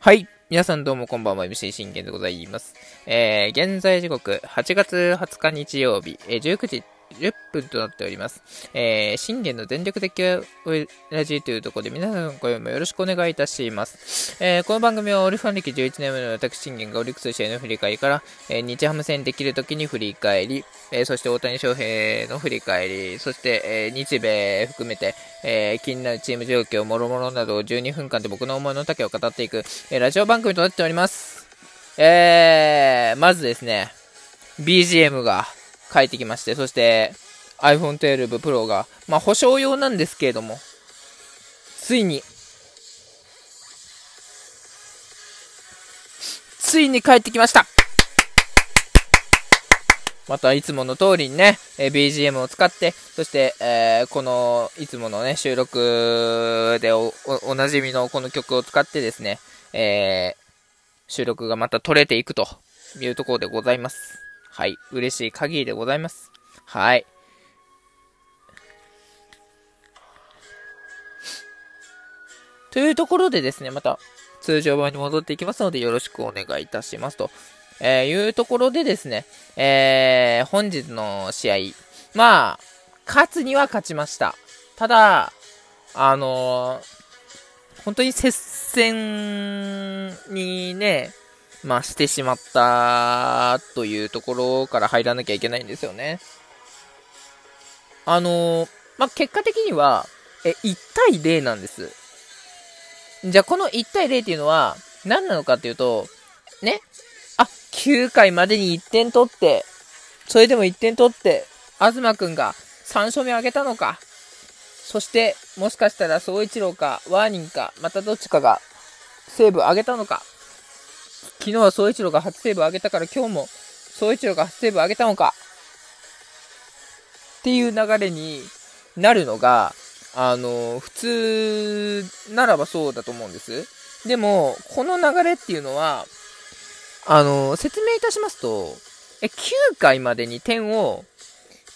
はい。皆さんどうもこんばんは、MC 信玄でございます。えー、現在時刻、8月20日日曜日、えー、19時10分となっております。えー、信玄の全力的ラジというところで皆さんご用もよろしくお願いいたします。えー、この番組はオリファン歴11年目の私信玄がオリックス試合の振り返りから、えー、日ハム戦できる時に振り返り、えー、そして大谷翔平の振り返り、そして、えー、日米含めて、えー、気になるチーム状況、もろもろなどを12分間で僕の思いの丈を語っていく、えー、ラジオ番組となっております。えー、まずですね、BGM が帰ってきまして、そして iPhone 12 Pro が、まあ保証用なんですけれども、ついに、ついに帰ってきましたまたいつもの通りにね、えー、BGM を使って、そして、えー、この、いつものね、収録でお、お、おなじみのこの曲を使ってですね、えー、収録がまた取れていくというところでございます。はい。嬉しい限りでございます。はい。というところでですね、また通常版に戻っていきますのでよろしくお願いいたしますと。えー、いうところでですね、えー、本日の試合、まあ、勝つには勝ちました。ただ、あのー、本当に接戦にね、まあ、してしまったというところから入らなきゃいけないんですよね。あのー、まあ、結果的には、え、1対0なんです。じゃあ、この1対0っていうのは、何なのかっていうと、ね、あ、9回までに1点取って、それでも1点取って、東くんが3勝目を挙げたのか。そして、もしかしたら、総一郎か、ワーニンか、またどっちかが、セーブ上げたのか。昨日は総一郎が初セーブを上げたから、今日も、総一郎が初セーブを上げたのか。っていう流れになるのが、あの、普通ならばそうだと思うんです。でも、この流れっていうのは、あの、説明いたしますと、え、9回までに点を、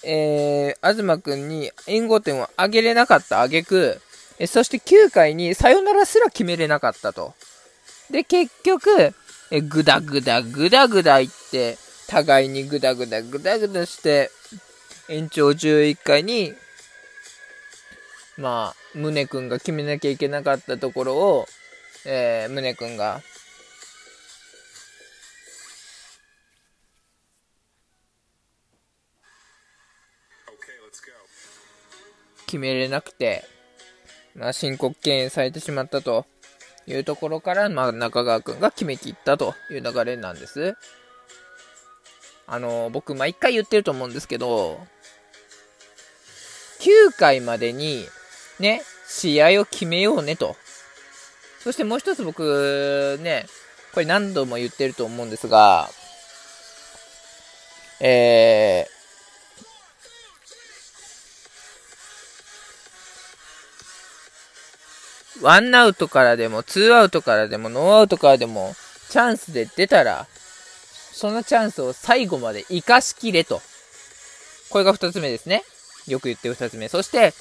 えー、東くんに援護点を上げれなかった挙句、え、そして9回にサヨナラすら決めれなかったと。で、結局、え、ぐだぐだぐだぐだ言って、互いにぐだぐだぐだぐだして、延長11回に、まあ、宗くんが決めなきゃいけなかったところを、えー、宗くんが、決めれなくて、まあ、申告敬遠されてしまったと。いうところから、まあ、中川くんが決めきったという流れなんです。あの、僕、毎回言ってると思うんですけど、9回までに、ね、試合を決めようねと。そしてもう一つ僕、ね、これ何度も言ってると思うんですが、えー、ワンアウトからでも、ツーアウトからでも、ノーアウトからでも、チャンスで出たら、そのチャンスを最後まで活かしきれと。これが二つ目ですね。よく言ってる二つ目。そして、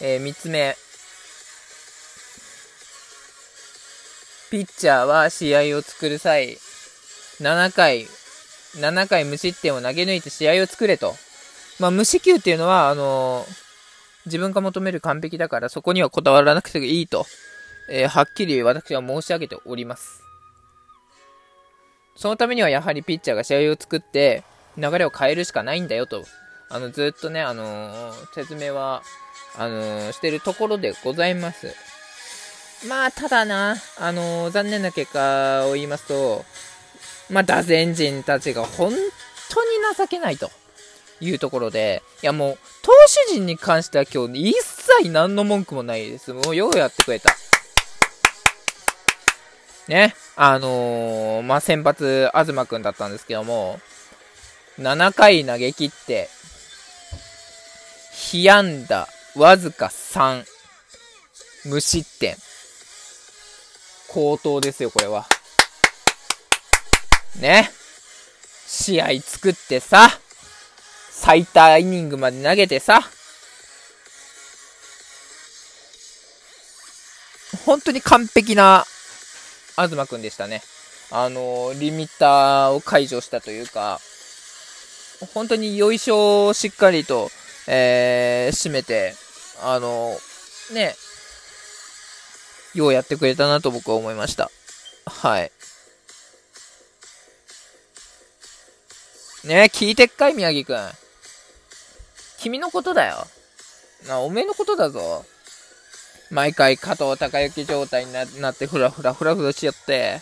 えー、三つ目。ピッチャーは試合を作る際、7回、7回無失点を投げ抜いて試合を作れと。まあ、無四球っていうのは、あのー、自分が求める完璧だからそこにはこだわらなくていいと、えー、はっきり私は申し上げております。そのためにはやはりピッチャーが試合を作って流れを変えるしかないんだよと、あの、ずっとね、あのー、説明は、あのー、してるところでございます。まあ、ただな、あの、残念な結果を言いますと、まあ、打線陣たちが本当に情けないというところで、いやもう、投手陣に関しては今日一切何の文句もないです。もうようやってくれた。ね、あのー、まあ、先発、東くんだったんですけども、7回投げ切って、被安打、わずか3、無失点。高騰ですよ、これは。ね。試合作ってさ、最多イニングまで投げてさ、本当に完璧な東くんでしたね。あの、リミッターを解除したというか、本当によいしょをしっかりと、えー、締めて、あの、ね、ようやってくれたなと僕は思いました。はい。ね聞いてっかい、宮城くん。君のことだよ。な、おめえのことだぞ。毎回加藤隆之状態になってふらふらふらふらしちゃって。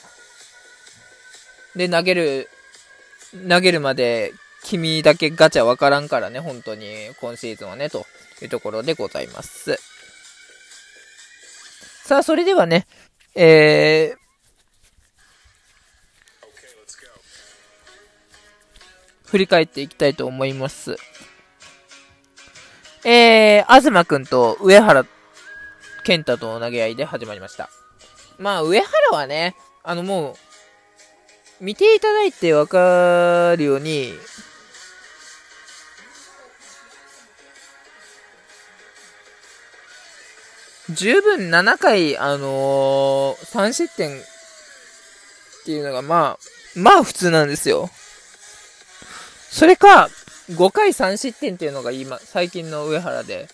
で、投げる、投げるまで君だけガチャわからんからね、本当に、今シーズンはね、というところでございます。さあ、それではね、えー、振り返っていきたいと思います。えー、東くんと上原健太との投げ合いで始まりました。まあ、上原はね、あのもう、見ていただいてわかるように、十分7回、あのー、3失点っていうのが、まあ、まあ普通なんですよ。それか、5回3失点っていうのが今、最近の上原で、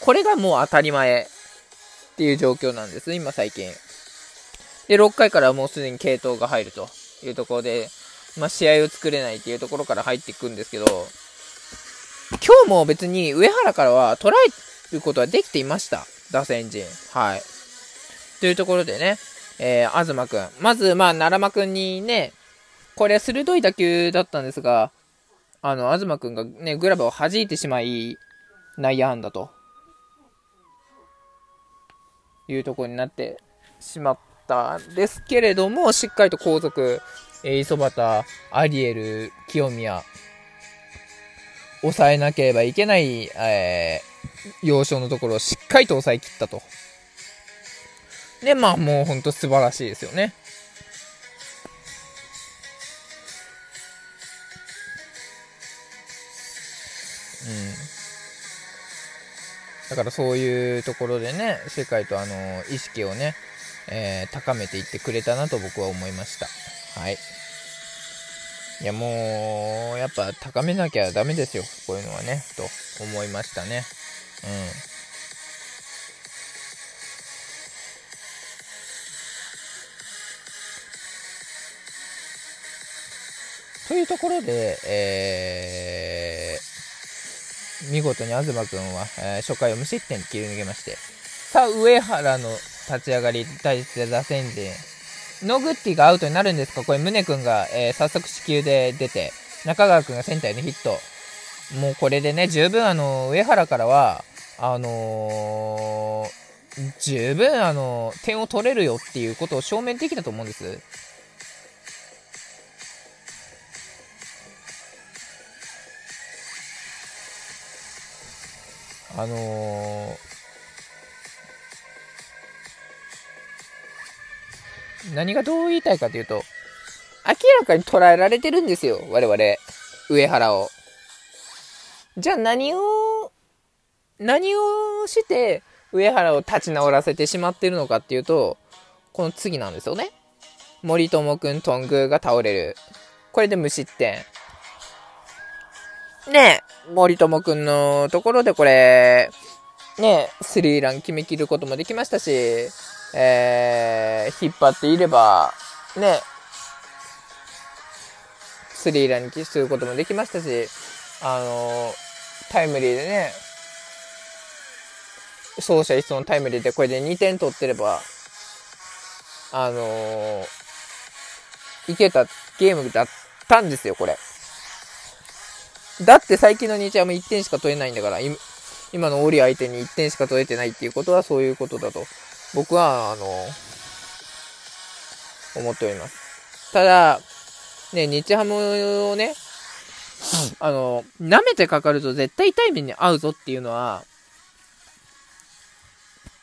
これがもう当たり前っていう状況なんです、今最近。で、6回からもうすでに継投が入るというところで、まあ、試合を作れないっていうところから入っていくんですけど、今日も別に上原からは捉えることはできていました。打線陣。はい。というところでね、えー、東くん。まず、まあ、奈良間くんにね、これ鋭い打球だったんですが、あの、東くんがね、グラブを弾いてしまい、内野安打と。いうところになってしまったんですけれども、しっかりと後続、えー、磯端、アリエル、清宮、抑えなければいけない、えー、要所のところをしっかりと抑えきったと。で、まあもうほんと素晴らしいですよね。だからそういうところでね、世界とあの、意識をね、えー、高めていってくれたなと僕は思いました。はい。いやもう、やっぱ高めなきゃダメですよ。こういうのはね、と思いましたね。うん。というところで、えー、見事に東君は、えー、初回を無失点切り抜けまして、さあ、上原の立ち上がりに対して打線陣、ノグッティがアウトになるんですか？これ、宗君が、えー、早速死球で出て、中川君がセンターにヒット。もうこれでね、十分あの、上原からは、あのー、十分あの、点を取れるよっていうことを証明できたと思うんです。あのー何がどう言いたいかというと、明らかに捉えられてるんですよ、我々。上原を。じゃあ何を、何をして上原を立ち直らせてしまってるのかっていうと、この次なんですよね。森友くん、トングが倒れる。これで無失点。ねえ、森友くんのところでこれ、ね、スリーラン決めきることもできましたし、えー、引っ張っていれば、ね、スリーランにすることもできましたし、あのタイムリーでね、走者一掃のタイムリーでこれで2点取ってれば、あのいけたゲームだったんですよ、これ。だって最近の日ハム1点しか取れないんだから、今のオリ相手に1点しか取れてないっていうことはそういうことだと。僕は、あの、思っております。ただ、ね、日ハムをね、あの、舐めてかかると絶対痛い目に遭うぞっていうのは、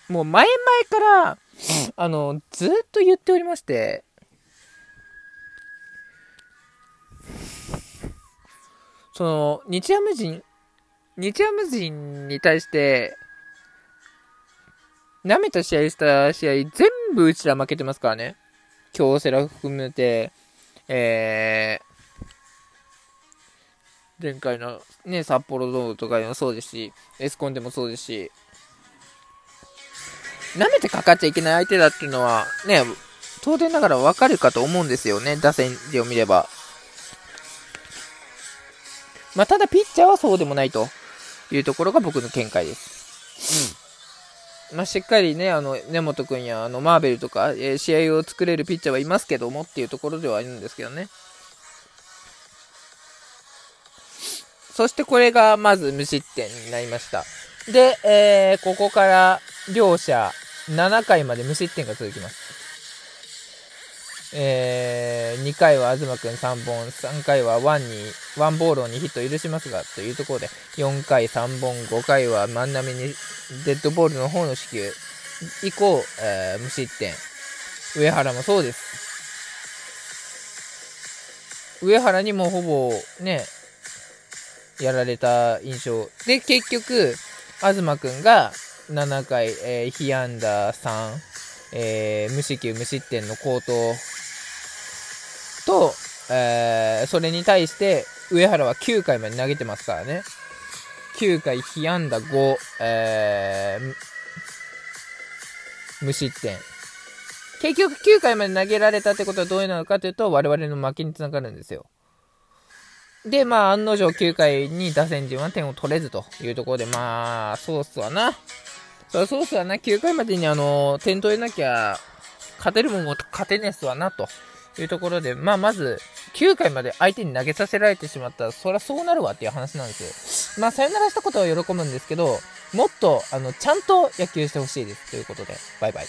もう前々から、あの、ずっと言っておりまして、その、日ハム人、日ハム人に対して、舐めた試合した試合、全部うちら負けてますからね。京セラ含めて、えー、前回のね、札幌ドームとかでもそうですし、エスコンでもそうですし、舐めてかかっちゃいけない相手だっていうのは、ね、当然ながらわかるかと思うんですよね、打線を見れば。まあ、ただピッチャーはそうでもないというところが僕の見解です。うん。まあ、しっかりね、あの、根本君や、あの、マーベルとか、えー、試合を作れるピッチャーはいますけどもっていうところではあるんですけどね。そしてこれがまず無失点になりました。で、えー、ここから両者7回まで無失点が続きます。えー、2回は東君3本、3回はワンに、ワンボールにヒット許しますが、というところで、4回3本、5回は万波にデッドボールの方の支給、以降、えー、無失点。上原もそうです。上原にもほぼね、やられた印象。で、結局、東君が7回、えー、被安打3、えー、無四球無失点の好投と、えー、それに対して上原は9回まで投げてますからね。9回被安打5、えー、無失点。結局9回まで投げられたってことはどういうのかというと、我々の負けにつながるんですよ。で、まあ、案の定9回に打線陣は点を取れずというところで、まあ、そうっすわな。そそうっすわな。9回までにあの、点取れなきゃ、勝てるもんも勝てねえっすわな、というところで、まあ、まず、9回まで相手に投げさせられてしまったら、そりゃそうなるわっていう話なんですよ。まあ、さよならしたことは喜ぶんですけど、もっと、あの、ちゃんと野球してほしいです。ということで、バイバイ。